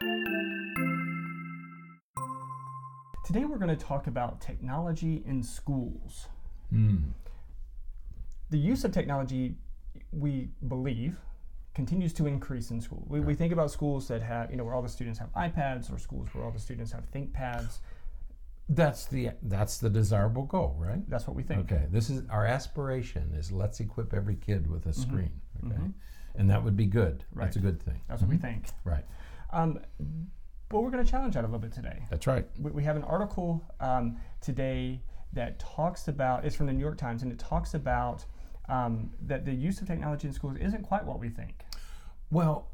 Today we're going to talk about technology in schools. Mm. The use of technology, we believe, continues to increase in school. We, we think about schools that have, you know, where all the students have iPads or schools where all the students have ThinkPads. That's the that's the desirable goal, right? That's what we think. Okay. This is our aspiration is let's equip every kid with a Mm-hmm. screen. Okay. And that would be good. That's a good thing. That's what we think. Right. Um, but we're going to challenge that a little bit today. That's right. we, we have an article um, today that talks about it's from the new york times and it talks about um, that the use of technology in schools isn't quite what we think Well,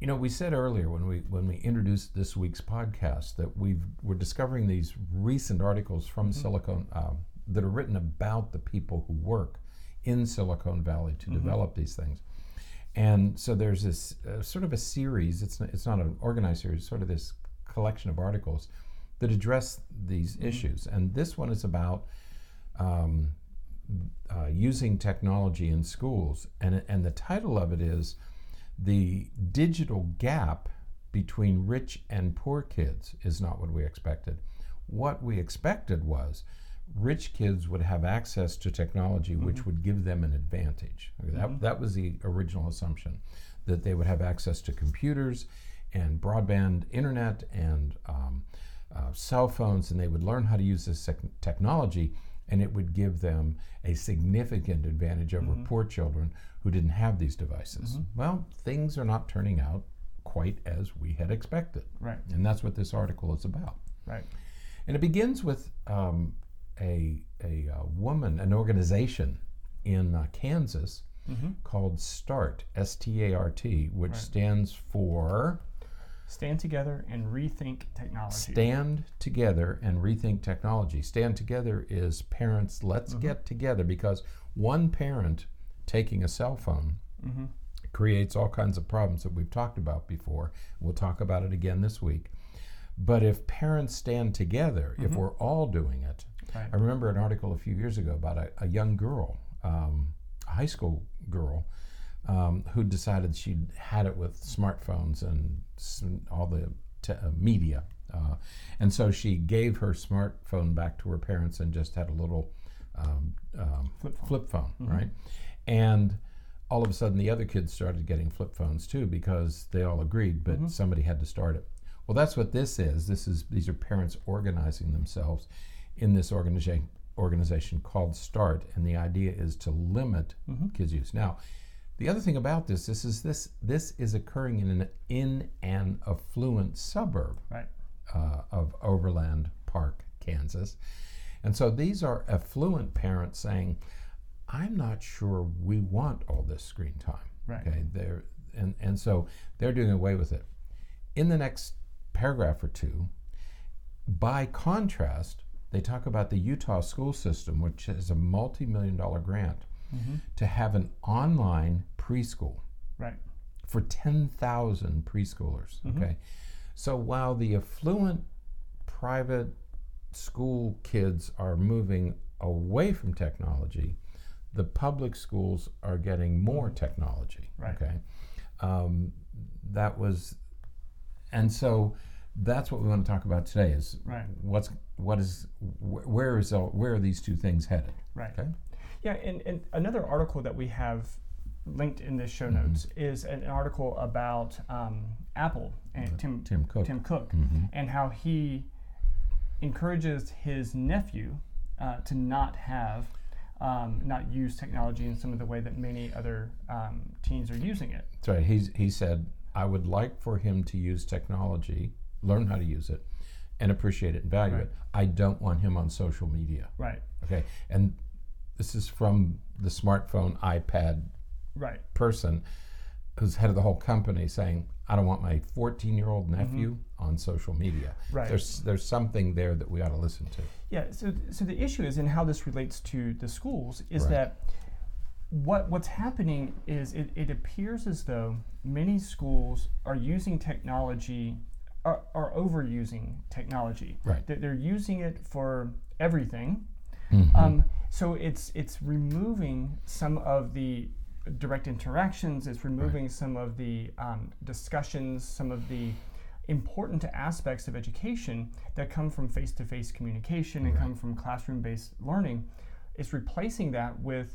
you know, we said earlier when we when we introduced this week's podcast that we've we're discovering these recent articles from Silicon um, that are written about the people who work in Silicon Valley to develop these things. And so there's this uh, sort of a series. It's not, it's not an organized series. Sort of this collection of articles that address these issues. And this one is about um, uh, using technology in schools. And, and the title of it is The Digital Gap Between Rich and Poor Kids is Not What We Expected. What we expected was rich kids would have access to technology which would give them an advantage. Okay, that, that was the original assumption that they would have access to computers and broadband internet and um, uh, cell phones, and they would learn how to use this sec- technology, and it would give them a significant advantage over poor children who didn't have these devices. Well, things are not turning out quite as we had expected. right And that's what this article is about. right And it begins with um, a, a, uh woman, an organization in uh, Kansas Mm-hmm. called START, S T A R T, which stands for stand together and rethink technology Stand Together and Rethink Technology. Stand Together is parents, let's get together because one parent taking a cell phone Mm-hmm. creates all kinds of problems that we've talked about before. We'll talk about it again this week. But if parents stand together, if we're all doing it, Right. I remember an article a few years ago about a, a young girl, um, a high school girl, um, who decided she'd had it with smartphones and all the te- uh, media. Uh, and so she gave her smartphone back to her parents and just had a little um, um, Flip phone. flip phone, right? And all of a sudden, the other kids started getting flip phones too because they all agreed, but somebody had to start it. Well, that's what this is. This is these are parents organizing themselves in this organization organization called START, and the idea is to limit kids' use. Now, the other thing about this, this is this this is occurring in an in an affluent suburb right uh, of Overland Park, Kansas. And so these are affluent parents saying, I'm not sure we want all this screen time. Right. Okay. They're, and, and so they're doing away with it. In the next paragraph or two, by contrast, they talk about the Utah school system, which has a multi million dollar grant to have an online preschool right for 10,000 preschoolers. Okay. So while the affluent private school kids are moving away from technology, the public schools are getting more technology. Right. Okay. Um, that was, and so that's what we want to talk about today is Right. what's, what is, wh- where is, all, where are these two things headed? right Okay. Yeah, and, and another article that we have linked in the show Mm-hmm. notes is an article about um, Apple and Tim Tim Cook. Tim Cook Mm-hmm. and how he encourages his nephew uh, to not have um, not use technology in some of the way that many other um, teens are using it. That's right. He's, he said, I would like for him to use technology, learn how to use it, and appreciate it and value Right. it. I don't want him on social media. Right, Okay. And this is from the smartphone, iPad right, person who's head of the whole company saying, I don't want my 14 year old nephew on social media. Mm-hmm. Right. There's, there's something there that we ought to listen to. Yeah, so so the issue is, and how this relates to the schools, is Right. that what what's happening is it, it appears as though many schools are using technology, are, are overusing technology. Right. That they're using it for everything. Mm-hmm. Um, so it's it's removing some of the direct interactions. It's removing some of the um, discussions, some of the important aspects of education that come from face-to-face communication and Right. come from classroom-based learning It's replacing that with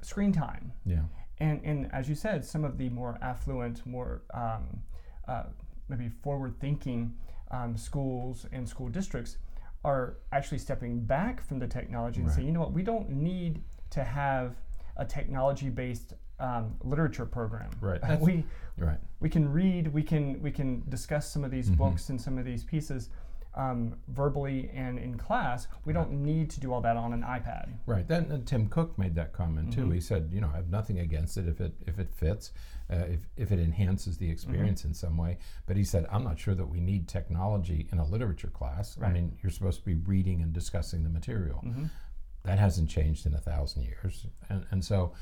screen time Yeah. and, and as you said, some of the more affluent, more um, uh, maybe forward thinking um, schools and school districts are actually stepping back from the technology and Right. saying, you know what, we don't need to have a technology based um, literature program. Right. That's- we, Right. we can read, we can, we can discuss some of these Mhm. books and some of these pieces. Um, verbally and in class, we don't need to do all that on an iPad. Right. Then uh, Tim Cook made that comment too. Mhm. He said, you know, I have nothing against it if it if it fits, uh, if if it enhances the experience in some way. But he said, I'm not sure that we need technology in a literature class. I mean, you're supposed to be reading and discussing the material. hmm That hasn't changed in a thousand years, and and so.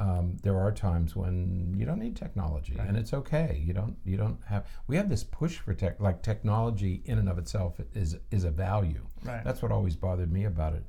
Um, there are times when you don't need technology, Right. and it's okay. You don't. You don't have. We have this push for tech. Like technology in and of itself is is a value. Right. That's what always bothered me about it.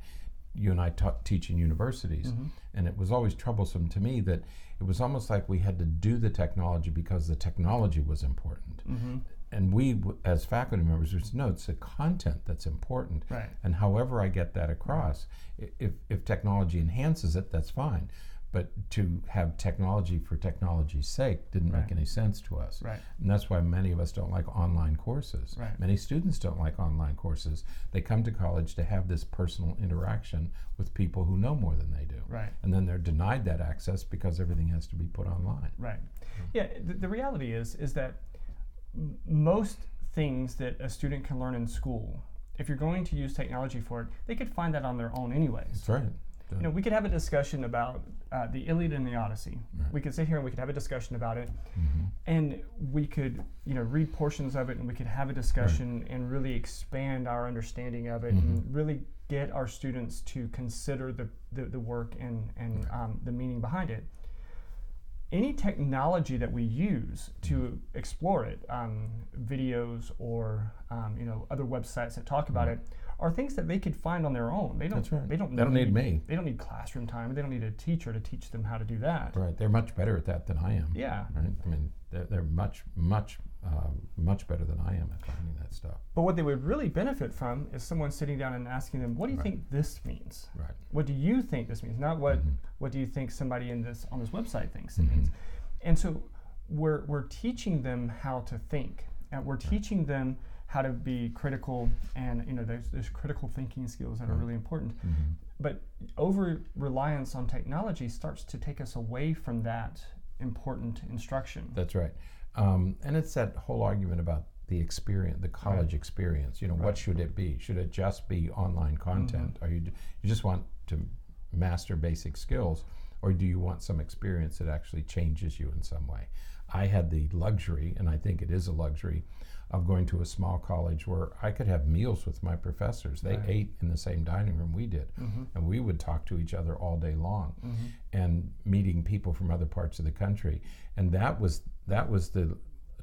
You and I taught teach in universities, Mhm. and it was always troublesome to me that it was almost like we had to do the technology because the technology was important. hmm And we, as faculty members, would say, no, it's the content that's important. Right. And however I get that across, if, if technology enhances it, that's fine. But to have technology for technology's sake didn't Right. make any sense to us. Right. And that's why many of us don't like online courses. Right. Many students don't like online courses. They come to college to have this personal interaction with people who know more than they do. Right. And then they're denied that access because everything has to be put online. Right. Mm-hmm. Yeah. The, the reality is is that m- most things that a student can learn in school, if you're going to use technology for it, they could find that on their own anyways. That's right. You know, we could have a discussion about uh, the Iliad and the Odyssey. Right. We could sit here and we could have a discussion about it, Mhm. and we could, you know, read portions of it, and we could have a discussion and really expand our understanding of it, Mm-hmm. and really get our students to consider the the, the work and and Right. um, the meaning behind it. Any technology that we use to Mm-hmm. explore it, um, videos or um, you know other websites that talk about Right. it, are things that they could find on their own. They don't. That's right. They don't. They don't need me. They don't need classroom time. They don't need a teacher to teach them how to do that. Right. They're much better at that than I am. Yeah. Right. I mean, they're, they're much, much, um, much better than I am at finding that stuff. But what they would really benefit from is someone sitting down and asking them, "What do you Right. think this means? Right. What do you think this means? Not what Mhm. what do you think somebody in this on this website thinks it Mhm. means." And so we're we're teaching them how to think, and we're teaching them how to be critical, and you know, there's there's critical thinking skills that are really important. Mhm. But over reliance on technology starts to take us away from that important instruction. That's right. Um, and it's that whole argument about the experience, the college experience. You know, Right. Mm-hmm. what should it be? Should it just be online content, or you you just want to master basic skills, or do you want some experience that actually changes you in some way? I had the luxury, and I think it is a luxury, of going to a small college where I could have meals with my professors. They Right. ate in the same dining room we did, Mhm. and we would talk to each other all day long Mhm. and meeting people from other parts of the country and that was that was the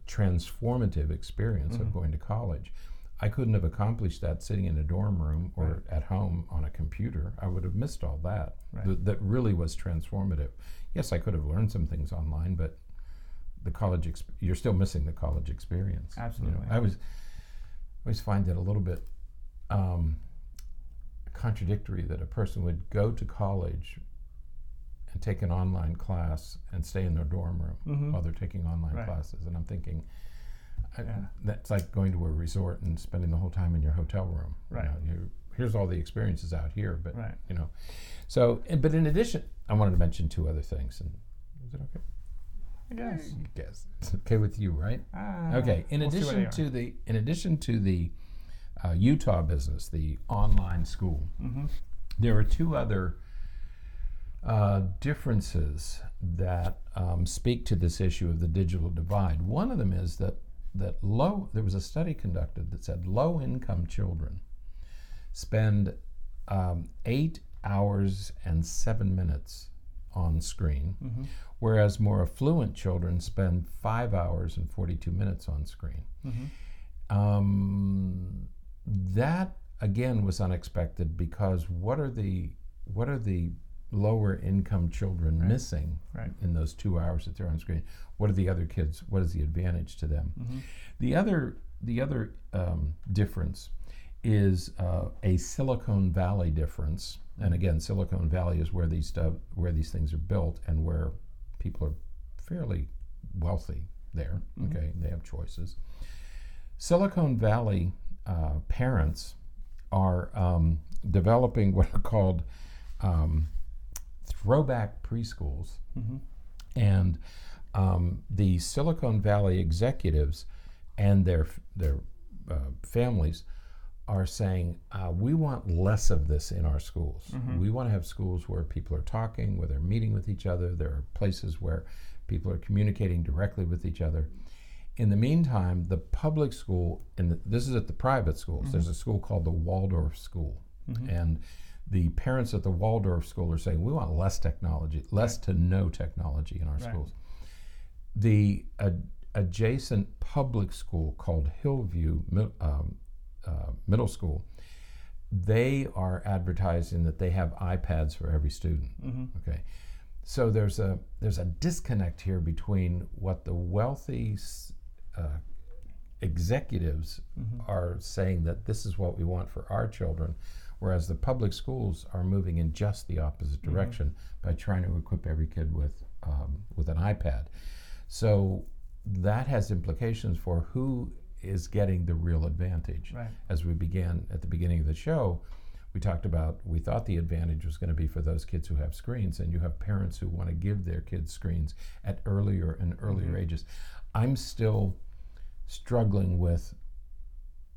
transformative experience Mhm. of going to college i couldn't have accomplished that sitting in a dorm room or Right. at home on a computer i would have missed all that Right. Th- that really was transformative yes i could have learned some things online but the college exp- you're still missing the college experience you know. Absolutely. i was I always find it a little bit um, contradictory that a person would go to college and take an online class and stay in their dorm room Mhm. while they're taking online Right. classes. And I'm thinking, I, Yeah. that's like going to a resort and spending the whole time in your hotel room. You Right. know, you- here's all the experiences out here, but Right. you know. So, but in addition, I wanted to mention two other things. And is it okay? I guess. Yes, it's okay with you, right? Ah, Okay. In we'll see what they addition to the in addition to the uh, Utah business, the online school, Mhm. there are two other uh, differences that um, speak to this issue of the digital divide. One of them is that that low. There was a study conducted that said low income children spend um, eight hours and seven minutes on screen, Mhm. whereas more affluent children spend five hours and 42 minutes on screen. Mhm. Um, that again was unexpected because what are the what are the lower income children Right. missing Right. in those two hours that they're on screen? What are the other kids? What is the advantage to them? Mhm. The other the other um, difference is uh, a Silicon Valley difference, and again, Silicon Valley is where these stuff where these things are built and where people are fairly wealthy there. Mhm. Okay, they have choices. Silicon Valley uh, parents are um, developing what are called um, throwback preschools Mhm. and um, the Silicon Valley executives and their their uh, families are saying uh, we want less of this in our schools. Mhm. We want to have schools where people are talking, where they're meeting with each other. There are places where people are communicating directly with each other. In the meantime, the public school, and this is at the private schools. Mhm. There's a school called the Waldorf School, Mhm. and the parents at the Waldorf school are saying we want less technology, less to no technology in our Right. schools. The ad- adjacent public school called Hillview um, uh, Middle School, they are advertising that they have iPads for every student. Mhm. Okay, so there's a there's a disconnect here between what the wealthy uh, executives Mhm. are saying that this is what we want for our children, whereas the public schools are moving in just the opposite Mhm. direction by trying to equip every kid with um, with an iPad. So that has implications for who is getting the real advantage. Right. As we began at the beginning of the show, we talked about we thought the advantage was going to be for those kids who have screens, and you have parents who want to give their kids screens at earlier and earlier Mhm. ages. I'm still struggling with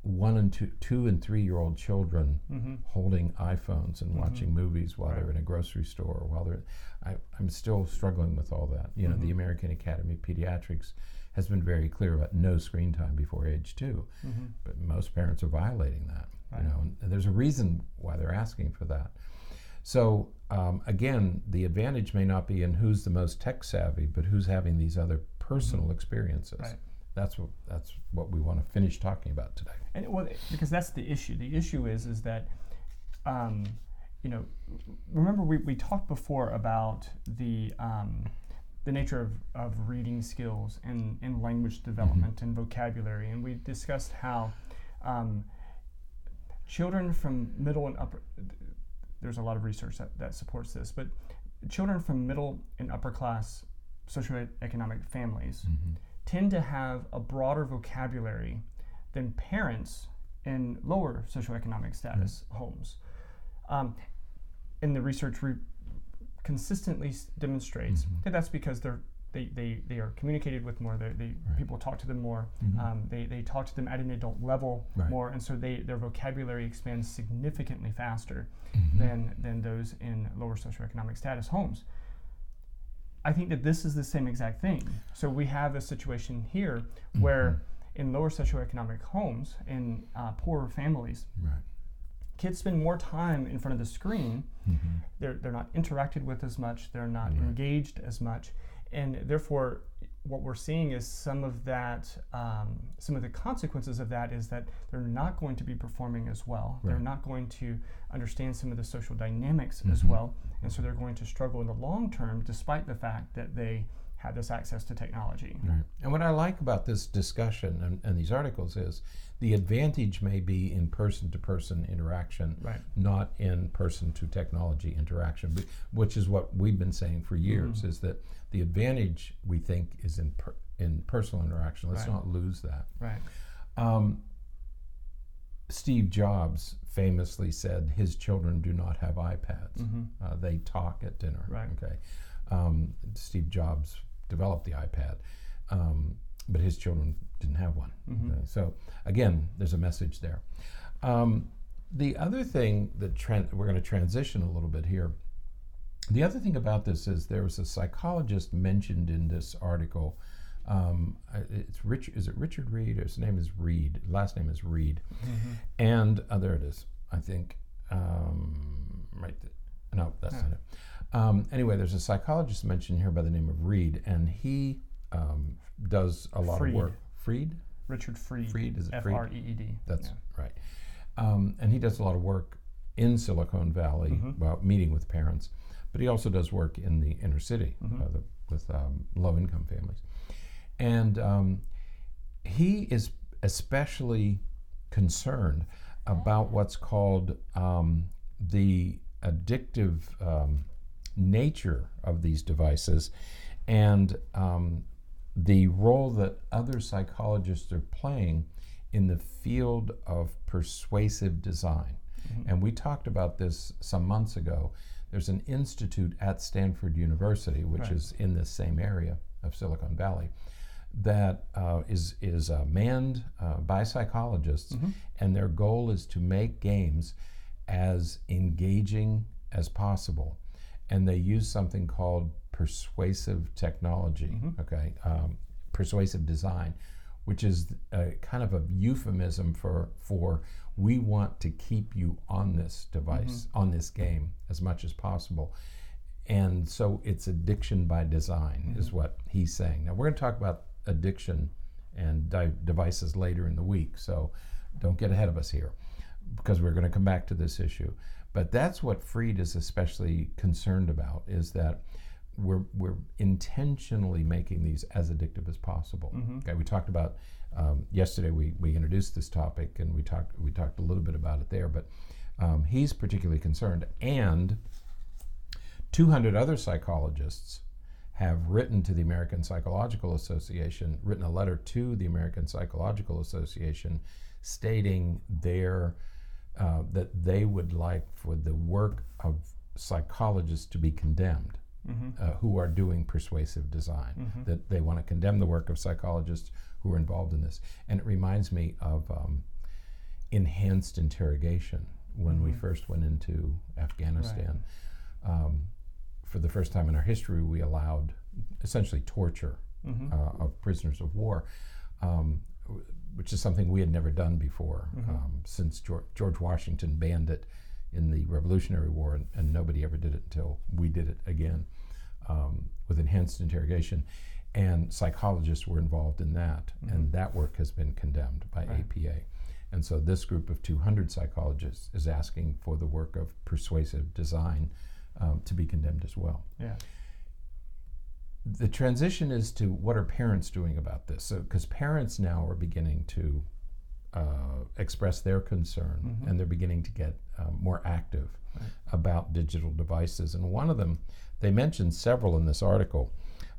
one and two, two and three year old children Mhm. holding iPhones and Mhm. watching movies while they're in a grocery store or while they're. I, I'm still struggling with all that. You know, the Mhm. American Academy of Pediatrics has been very clear about no screen time before age two, Mhm. but most parents are violating that. Right. You know, and there's a reason why they're asking for that. So um, again, the advantage may not be in who's the most tech savvy, but who's having these other personal experiences. Right. That's what that's what we want to finish talking about today. And well, because that's the issue. The issue is is that, um, you know, remember we, we talked before about the um, the nature of, of reading skills and, and language development and vocabulary, and we discussed how um, children from middle and upper there's a lot of research that, that supports this, but children from middle and upper class socioeconomic families tend to have a broader vocabulary than parents in lower socioeconomic status homes. Um, and the research re- consistently s- demonstrates Mhm. that that's because they're they, they, they are communicated with more. They, they Right. people talk to them more. Mhm. Um, they, they talk to them at an adult level Right. more, and so they their vocabulary expands significantly faster Mhm. than than those in lower socioeconomic status homes. I think that this is the same exact thing. So we have a situation here where in lower socioeconomic homes, in uh, poorer families, Right. Kids spend more time in front of the screen. Mhm. They're, they're not interacted with as much, they're not Right. engaged as much. And therefore, what we're seeing is some of that, um, some of the consequences of that is that they're not going to be performing as well. They're not going to understand some of the social dynamics as Mhm. well. And so they're going to struggle in the long term despite the fact that they have this access to technology. Right. And what I like about this discussion and, and these articles is the advantage may be in person to person interaction, Right. not in person to technology interaction, which is what we've been saying for years Mhm. is that the advantage we think is in, per, in personal interaction. Let's Right. not lose that. Right. Um, Steve Jobs famously said his children do not have iPads. hmm Uh, they talk at dinner. Right. Okay. Um, Steve Jobs developed the iPad, um, but his children didn't have one. Mhm. Okay, So again, there's a message there. Um, the other thing that tran- we're going to transition a little bit here. The other thing about this is there was a psychologist mentioned in this article. Um, it's Rich. Is it Richard Reed? His name is Reed. Last name is Reed. hmm And uh, there it is. I think um, right. Th- no, that's Yeah. not it. Um, anyway, there's a psychologist mentioned here by the name of Reed, and he um, does a lot Freed. of work. Freed. Richard Freed. Freed is it F? R E E D. That's Yeah. right. Um, and he does a lot of work in Silicon Valley, Mhm. well, meeting with parents. but he also does work in the inner city Mhm. uh, the, with um, low income families. And um, he is especially concerned about what's called um, the addictive um, nature of these devices and um, the role that other psychologists are playing in the field of persuasive design. And we talked about this some months ago. There's an institute at Stanford University, which Right. is in this same area of Silicon Valley, that uh, is is uh, manned uh, by psychologists, Mhm. and their goal is to make games as engaging as possible. And they use something called persuasive technology, Mhm. okay, um, persuasive design, which is a kind of a euphemism for for we want to keep you on this device, on this game as much as possible. And so it's addiction by design, is what he's saying. Now, we're going to talk about addiction and di- devices later in the week, so don't get ahead of us here because we're going to come back to this issue. But that's what Freed is especially concerned about is that we're, we're intentionally making these as addictive as possible. Mhm. Okay, we talked about um, yesterday. We, we introduced this topic and we talked we talked a little bit about it there. But um, he's particularly concerned, and 200 other psychologists have written to the American Psychological Association, written a letter to the American Psychological Association, stating their uh, that they would like for the work of psychologists to be condemned Mhm. uh, who are doing persuasive design. Mhm. That they want to condemn the work of psychologists who are involved in this. And it reminds me of um, enhanced interrogation when we Mhm. first went into Afghanistan. Um, for the first time in our history, we allowed essentially torture Mhm. uh, of prisoners of war, um, which is something we had never done before Mhm. um, since George, George Washington banned it in the Revolutionary War, and, and nobody ever did it until we did it again um, with enhanced interrogation. And psychologists were involved in that, and that work has been condemned by Right. APA. And so this group of 200 psychologists is asking for the work of persuasive design um, to be condemned as well Yeah. The transition is to what are parents doing about this? So, because parents now are beginning to uh, express their concern Mhm. and they're beginning to get um, more active Right. about digital devices. And one of them, they mentioned several in this article.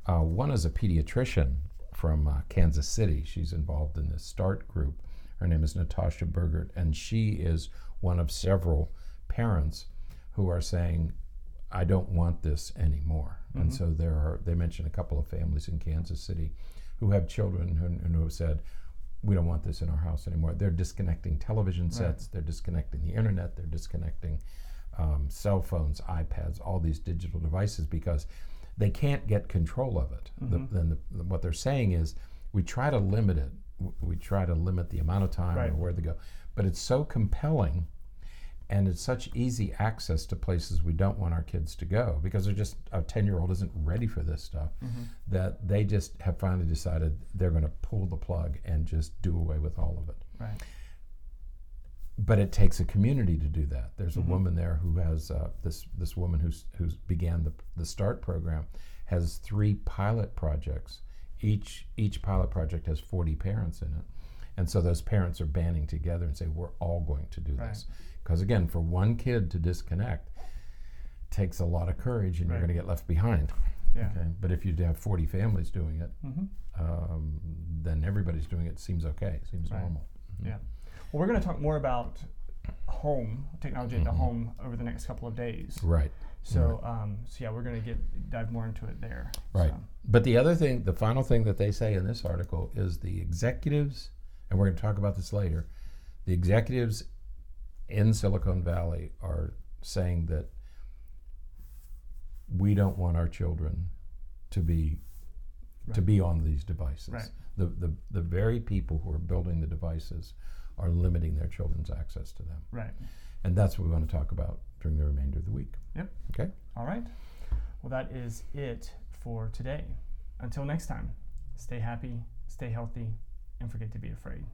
Uh, one is a pediatrician from uh, Kansas City. She's involved in this START group. Her name is Natasha Bergert, and she is one of several parents who are saying, I don't want this anymore. And Mhm. so there are, they mentioned a couple of families in Kansas City who have children who, who have said, we don't want this in our house anymore. They're disconnecting television sets, they're disconnecting the internet, they're disconnecting um, cell phones, iPads, all these digital devices because they can't get control of it. The- Mhm. then the, what they're saying is, we try to limit it. We try to limit the amount of time Right. or where they go, but it's so compelling, and it's such easy access to places we don't want our kids to go because they're just a ten-year-old isn't ready for this stuff. Mhm. That they just have finally decided they're going to pull the plug and just do away with all of it Right. but it takes a community to do that. There's Mhm. a woman there who has uh, this this woman who's who's began the the start program has three pilot projects. Each each pilot project has 40 parents in it, and so those parents are banding together and say we're all going to do this because again, for one kid to disconnect takes a lot of courage, and Right. you're going to get left behind. Yeah. Okay, but if you have 40 families doing it, hmm um, then everybody's doing it. Seems okay. Seems Right. normal. Yeah. Well, we're going to talk more about home technology at the Mhm. home over the next couple of days. Right. So, um, so yeah, we're going to get dive more into it there. Right. So, But the other thing, the final thing that they say in this article is the executives, and we're going to talk about this later, the executives in Silicon Valley are saying that we don't want our children to be to be on these devices. Right. The, the the very people who are building the devices are limiting their children's access to them. right. And that's what we want to talk about during the remainder of the week. Yep. Okay? All right. Well, that is it for today. Until next time, stay happy, stay healthy, and forget to be afraid.